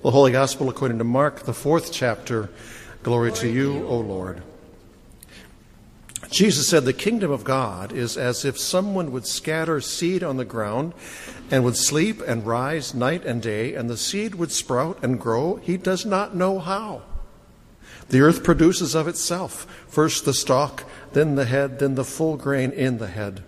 The Holy Gospel according to Mark, the fourth chapter. Glory, Glory to you, O Lord. Jesus said, The kingdom of God is as if someone would scatter seed on the ground and would sleep and rise night and day, and the seed would sprout and grow. He does not know how. The earth produces of itself first the stalk, then the head, then the full grain in the head.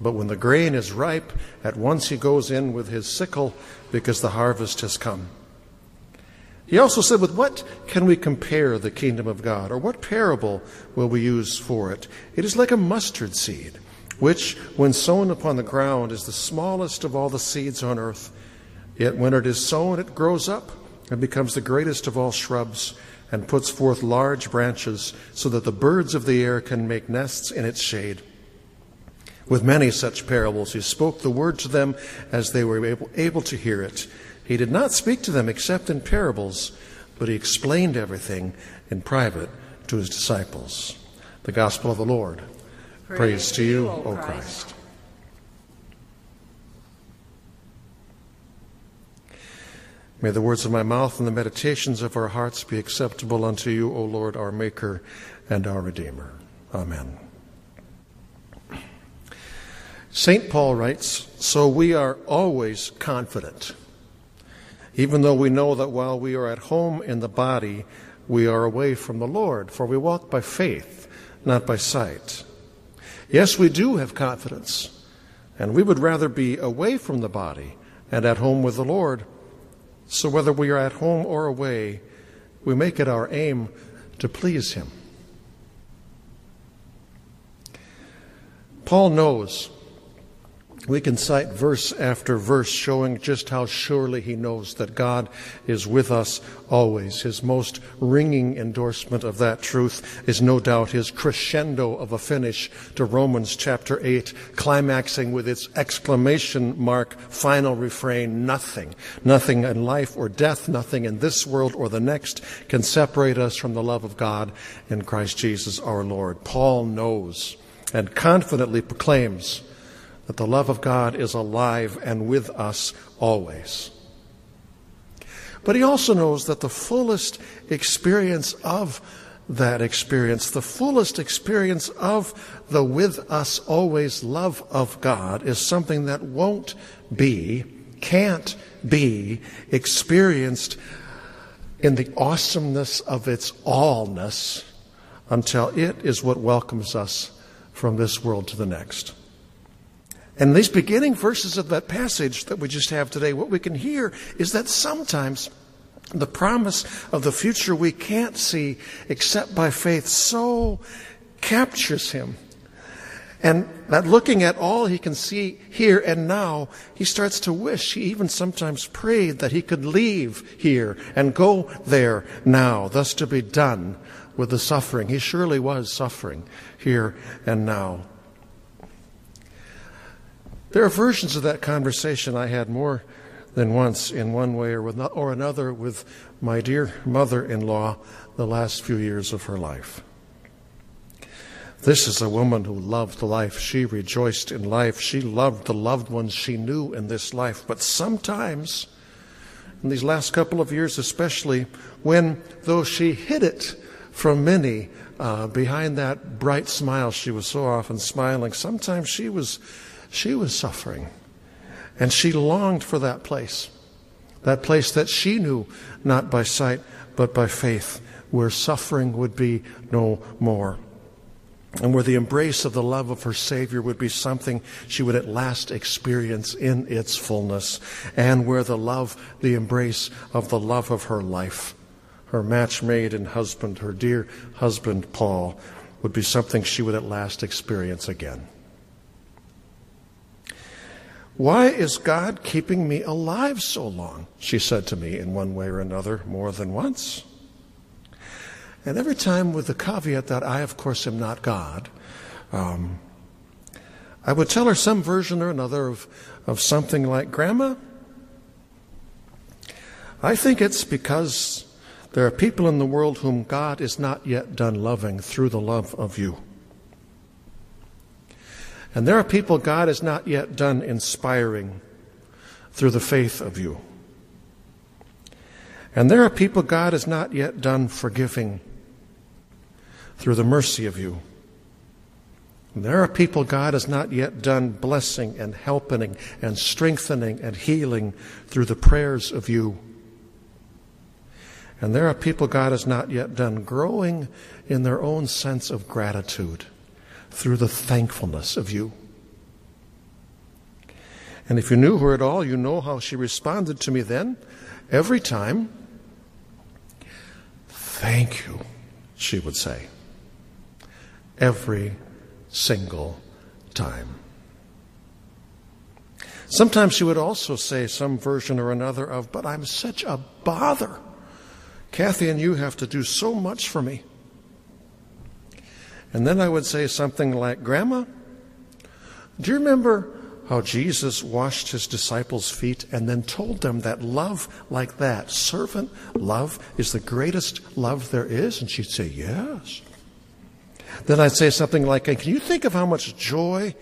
But when the grain is ripe, at once he goes in with his sickle because the harvest has come. He also said, With what can we compare the kingdom of God? Or what parable will we use for it? It is like a mustard seed, which, when sown upon the ground, is the smallest of all the seeds on earth. Yet when it is sown, it grows up and becomes the greatest of all shrubs and puts forth large branches so that the birds of the air can make nests in its shade. With many such parables, he spoke the word to them as they were able, able to hear it. He did not speak to them except in parables, but he explained everything in private to his disciples. The Gospel of the Lord. Praise, Praise to you, O Christ. Christ. May the words of my mouth and the meditations of our hearts be acceptable unto you, O Lord, our Maker and our Redeemer. Amen. St. Paul writes So we are always confident even though we know that while we are at home in the body, we are away from the Lord, for we walk by faith, not by sight. Yes, we do have confidence, and we would rather be away from the body and at home with the Lord. So whether we are at home or away, we make it our aim to please Him. Paul knows we can cite verse after verse showing just how surely he knows that God is with us always. His most ringing endorsement of that truth is no doubt his crescendo of a finish to Romans chapter 8, climaxing with its exclamation mark final refrain nothing, nothing in life or death, nothing in this world or the next can separate us from the love of God in Christ Jesus our Lord. Paul knows and confidently proclaims that the love of God is alive and with us always. But he also knows that the fullest experience of that experience, the fullest experience of the with us always love of God, is something that won't be, can't be experienced in the awesomeness of its allness until it is what welcomes us from this world to the next. And these beginning verses of that passage that we just have today, what we can hear is that sometimes the promise of the future we can't see except by faith so captures him. And that looking at all he can see here and now, he starts to wish, he even sometimes prayed that he could leave here and go there now, thus to be done with the suffering. He surely was suffering here and now. There are versions of that conversation I had more than once in one way or, with, or another with my dear mother in law the last few years of her life. This is a woman who loved life. She rejoiced in life. She loved the loved ones she knew in this life. But sometimes, in these last couple of years especially, when, though she hid it from many, uh, behind that bright smile she was so often smiling, sometimes she was she was suffering. And she longed for that place, that place that she knew not by sight but by faith, where suffering would be no more. And where the embrace of the love of her Savior would be something she would at last experience in its fullness, and where the love, the embrace of the love of her life, her match made and husband, her dear husband Paul, would be something she would at last experience again. Why is God keeping me alive so long? She said to me in one way or another more than once. And every time with the caveat that I, of course, am not God, um, I would tell her some version or another of, of something like, Grandma, I think it's because there are people in the world whom God is not yet done loving through the love of you. And there are people God has not yet done inspiring through the faith of you. And there are people God has not yet done forgiving through the mercy of you. And There are people God has not yet done blessing and helping and strengthening and healing through the prayers of you. And there are people God has not yet done growing in their own sense of gratitude through the thankfulness of you. And if you knew her at all, you know how she responded to me then. Every time, thank you, she would say. Every single time. Sometimes she would also say some version or another of, But I'm such a bother. Kathy and you have to do so much for me. And then I would say something like, Grandma, do you remember how Jesus washed his disciples' feet and then told them that love like that, servant love, is the greatest love there is? And she'd say, Yes. Then I'd say something like, Can you think of how much joy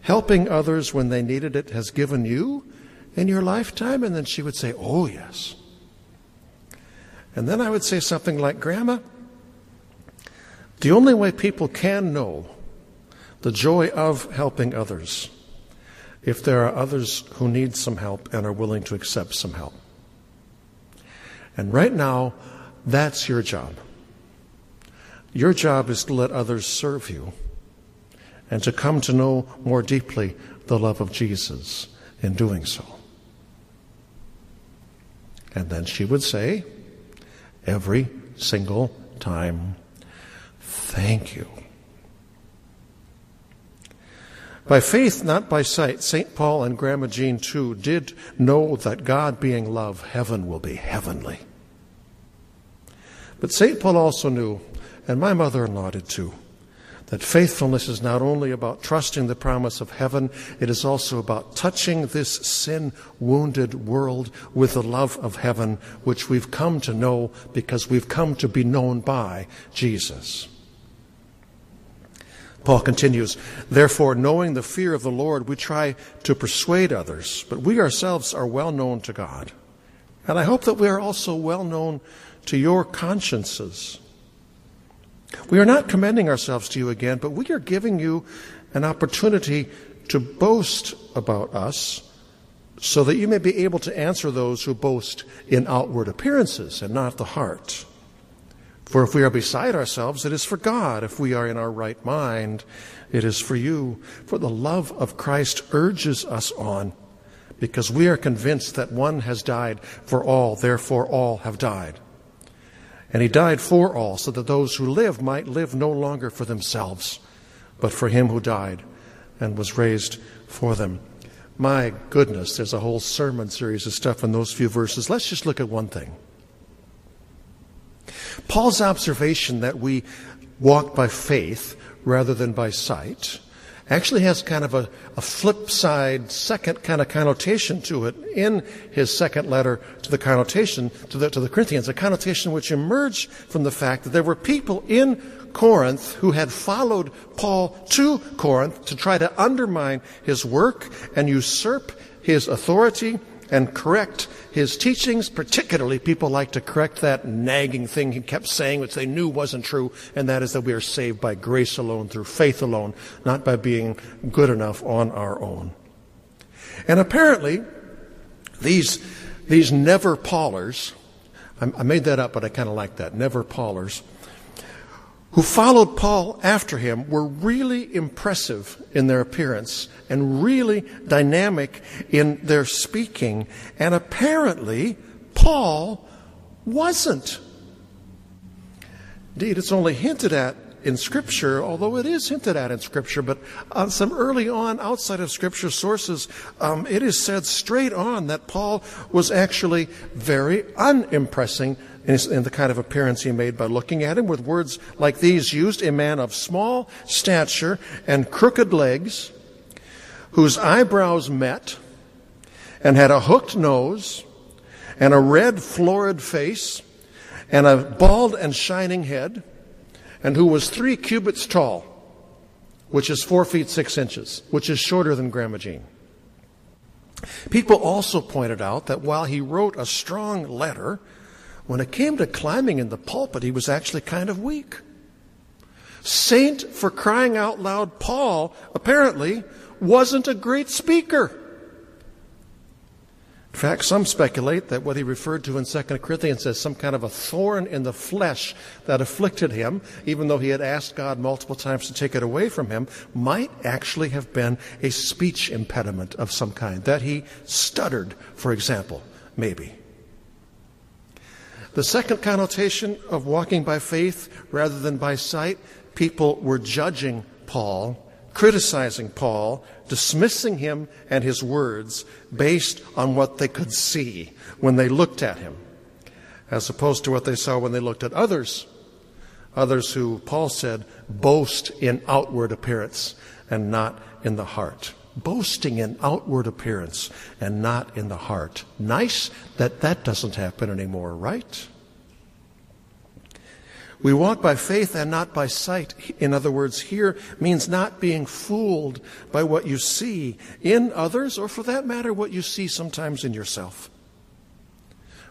helping others when they needed it has given you in your lifetime? And then she would say, Oh, yes. And then I would say something like, Grandma, the only way people can know the joy of helping others if there are others who need some help and are willing to accept some help. And right now, that's your job. Your job is to let others serve you and to come to know more deeply the love of Jesus in doing so. And then she would say, every single time, Thank you. By faith, not by sight, St. Paul and Grandma Jean, too, did know that God being love, heaven will be heavenly. But St. Paul also knew, and my mother in law did too, that faithfulness is not only about trusting the promise of heaven, it is also about touching this sin wounded world with the love of heaven, which we've come to know because we've come to be known by Jesus. Paul continues, Therefore, knowing the fear of the Lord, we try to persuade others, but we ourselves are well known to God. And I hope that we are also well known to your consciences. We are not commending ourselves to you again, but we are giving you an opportunity to boast about us so that you may be able to answer those who boast in outward appearances and not the heart. For if we are beside ourselves, it is for God. If we are in our right mind, it is for you. For the love of Christ urges us on, because we are convinced that one has died for all, therefore all have died. And he died for all, so that those who live might live no longer for themselves, but for him who died and was raised for them. My goodness, there's a whole sermon series of stuff in those few verses. Let's just look at one thing. Paul's observation that we walk by faith rather than by sight actually has kind of a, a, flip side, second kind of connotation to it in his second letter to the connotation to the, to the Corinthians, a connotation which emerged from the fact that there were people in Corinth who had followed Paul to Corinth to try to undermine his work and usurp his authority and correct his teachings. Particularly, people like to correct that nagging thing he kept saying, which they knew wasn't true, and that is that we are saved by grace alone, through faith alone, not by being good enough on our own. And apparently, these, these never Paulers, I, made that up, but I kind of like that, never Paulers, who followed Paul after him were really impressive in their appearance and really dynamic in their speaking. And apparently, Paul wasn't. Indeed, it's only hinted at in Scripture, although it is hinted at in Scripture, but on some early on outside of Scripture sources, um, it is said straight on that Paul was actually very unimpressing in the kind of appearance he made by looking at him with words like these used a man of small stature and crooked legs, whose eyebrows met and had a hooked nose and a red, florid face and a bald and shining head, and who was three cubits tall, which is four feet six inches, which is shorter than Grandma Jean. People also pointed out that while he wrote a strong letter, when it came to climbing in the pulpit, he was actually kind of weak. Saint for crying out loud, Paul apparently wasn't a great speaker. In fact, some speculate that what he referred to in 2 Corinthians as some kind of a thorn in the flesh that afflicted him, even though he had asked God multiple times to take it away from him, might actually have been a speech impediment of some kind, that he stuttered, for example, maybe. The second connotation of walking by faith rather than by sight, people were judging Paul criticizing Paul, dismissing him and his words based on what they could see when they looked at him, as opposed to what they saw when they looked at others. Others who, Paul said, boast in outward appearance and not in the heart. Boasting in outward appearance and not in the heart. Nice that that doesn't happen anymore, right? We walk by faith and not by sight. In other words, here means not being fooled by what you see in others, or for that matter, what you see sometimes in yourself.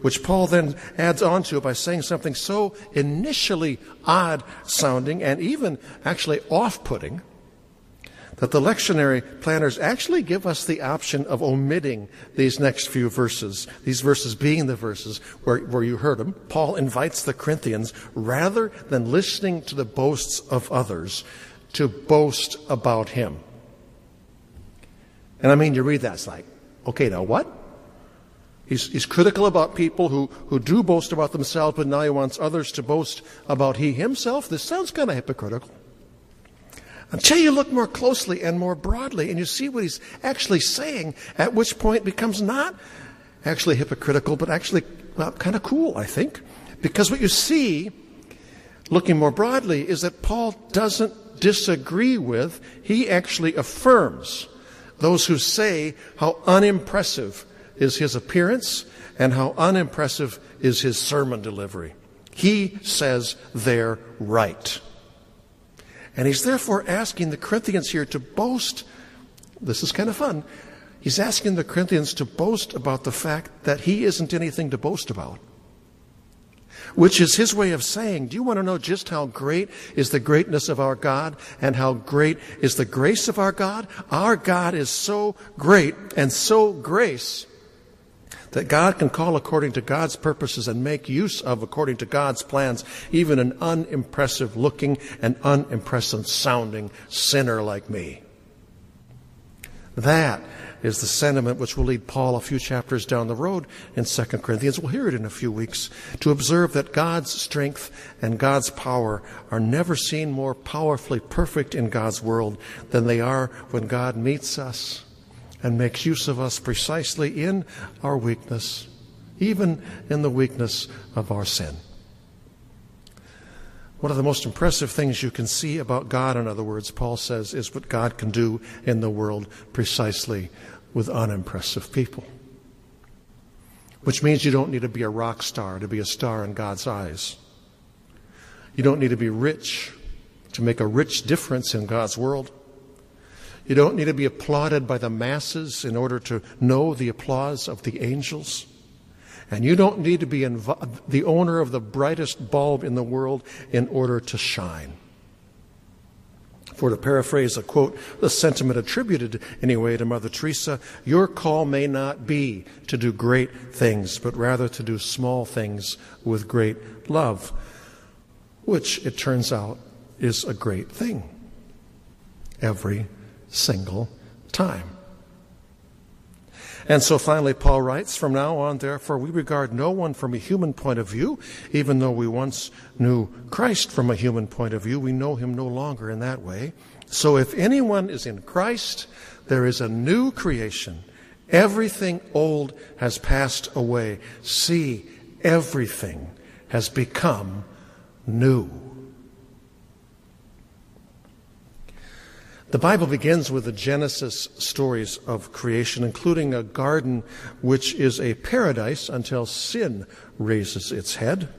Which Paul then adds on to by saying something so initially odd sounding and even actually off putting that the lectionary planners actually give us the option of omitting these next few verses, these verses being the verses where, where you heard them. Paul invites the Corinthians, rather than listening to the boasts of others, to boast about him. And I mean, you read that, it's like, okay, now what? He's, he's critical about people who, who do boast about themselves, but now he wants others to boast about he himself. This sounds kind of hypocritical. Until you look more closely and more broadly and you see what he's actually saying, at which point becomes not actually hypocritical, but actually well, kind of cool, I think. Because what you see, looking more broadly, is that Paul doesn't disagree with, he actually affirms those who say how unimpressive is his appearance and how unimpressive is his sermon delivery. He says they're right. And he's therefore asking the Corinthians here to boast. This is kind of fun. He's asking the Corinthians to boast about the fact that he isn't anything to boast about. Which is his way of saying, Do you want to know just how great is the greatness of our God and how great is the grace of our God? Our God is so great and so grace that God can call according to God's purposes and make use of according to God's plans even an unimpressive looking and unimpressive sounding sinner like me. That is the sentiment which will lead Paul a few chapters down the road in 2 Corinthians. We'll hear it in a few weeks to observe that God's strength and God's power are never seen more powerfully perfect in God's world than they are when God meets us and makes use of us precisely in our weakness, even in the weakness of our sin. One of the most impressive things you can see about God, in other words, Paul says, is what God can do in the world precisely with unimpressive people. Which means you don't need to be a rock star to be a star in God's eyes. You don't need to be rich to make a rich difference in God's world. You don't need to be applauded by the masses in order to know the applause of the angels. And you don't need to be inv- the owner of the brightest bulb in the world in order to shine. For to paraphrase a quote, the sentiment attributed anyway to Mother Teresa, your call may not be to do great things, but rather to do small things with great love, which it turns out is a great thing every single time. And so finally, Paul writes, From now on, therefore, we regard no one from a human point of view, even though we once knew Christ from a human point of view, we know him no longer in that way. So if anyone is in Christ, there is a new creation. Everything old has passed away. See, everything has become new. The Bible begins with the Genesis stories of creation, including a garden which is a paradise until sin raises its head.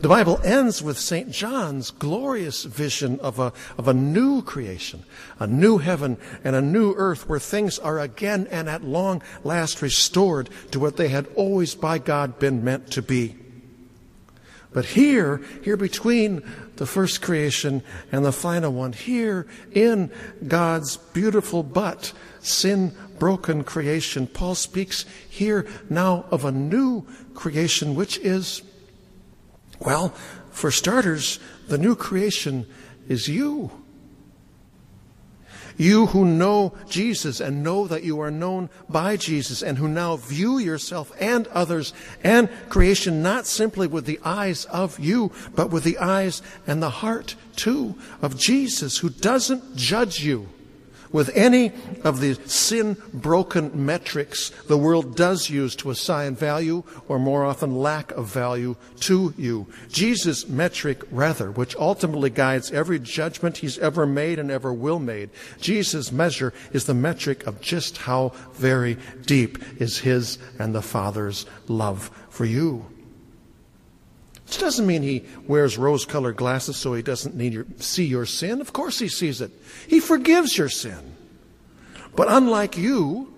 The Bible ends with St. John's glorious vision of a, of a new creation, a new heaven and a new earth where things are again and at long last restored to what they had always by God been meant to be. But here, here between the first creation and the final one, here in God's beautiful but sin broken creation, Paul speaks here now of a new creation, which is, well, for starters, the new creation is you. You who know Jesus and know that you are known by Jesus and who now view yourself and others and creation not simply with the eyes of you, but with the eyes and the heart too of Jesus who doesn't judge you with any of the sin broken metrics the world does use to assign value or more often lack of value to you. Jesus' metric, rather, which ultimately guides every judgment he's ever made and ever will made, Jesus' measure is the metric of just how very deep is his and the Father's love for you. This doesn't mean he wears rose colored glasses so he doesn't need your, see your sin. Of course he sees it. He forgives your sin. But unlike you,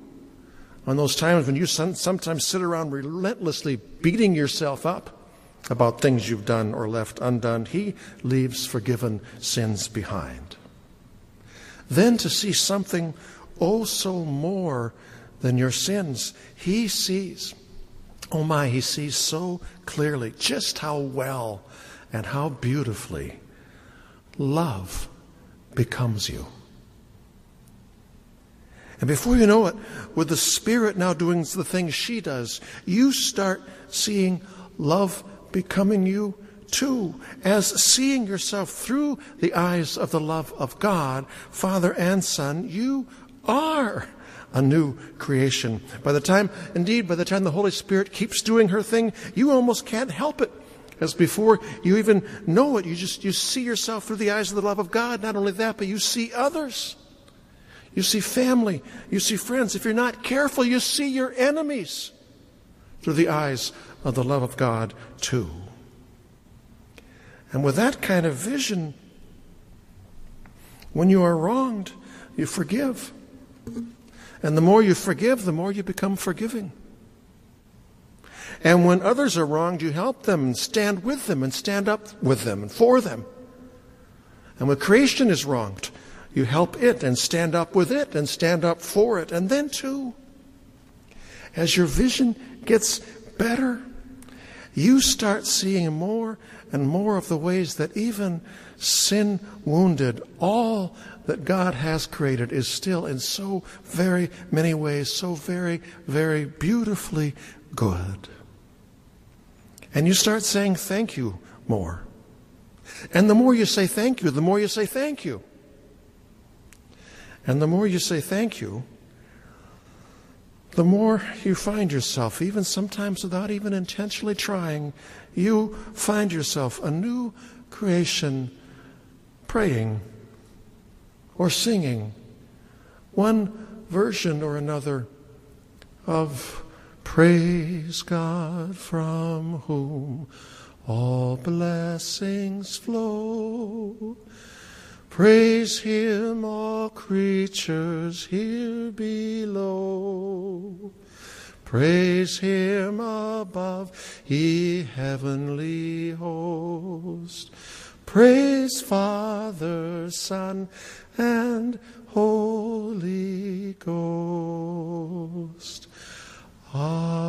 on those times when you sometimes sit around relentlessly beating yourself up about things you've done or left undone, he leaves forgiven sins behind. Then to see something oh so more than your sins, he sees Oh my, he sees so clearly just how well and how beautifully love becomes you. And before you know it, with the Spirit now doing the things she does, you start seeing love becoming you too, as seeing yourself through the eyes of the love of God, Father and Son, you are a new creation. By the time, indeed, by the time the Holy Spirit keeps doing her thing, you almost can't help it. As before you even know it, you just you see yourself through the eyes of the love of God. Not only that, but you see others. You see family. You see friends. If you're not careful, you see your enemies through the eyes of the love of God too. And with that kind of vision, when you are wronged, you forgive. And the more you forgive, the more you become forgiving. And when others are wronged, you help them and stand with them and stand up with them and for them. And when creation is wronged, you help it and stand up with it and stand up for it. And then, too, as your vision gets better, you start seeing more and more of the ways that even sin wounded, all that God has created is still in so very many ways so very, very beautifully good. And you start saying thank you more. And the more you say thank you, the more you say thank you. And the more you say thank you, the more you find yourself, even sometimes without even intentionally trying, you find yourself a new creation praying or singing one version or another of Praise God from whom all blessings flow. Praise Him, all creatures here below. Praise Him above, ye heavenly host. Praise Father, Son, and Holy Ghost. Amen.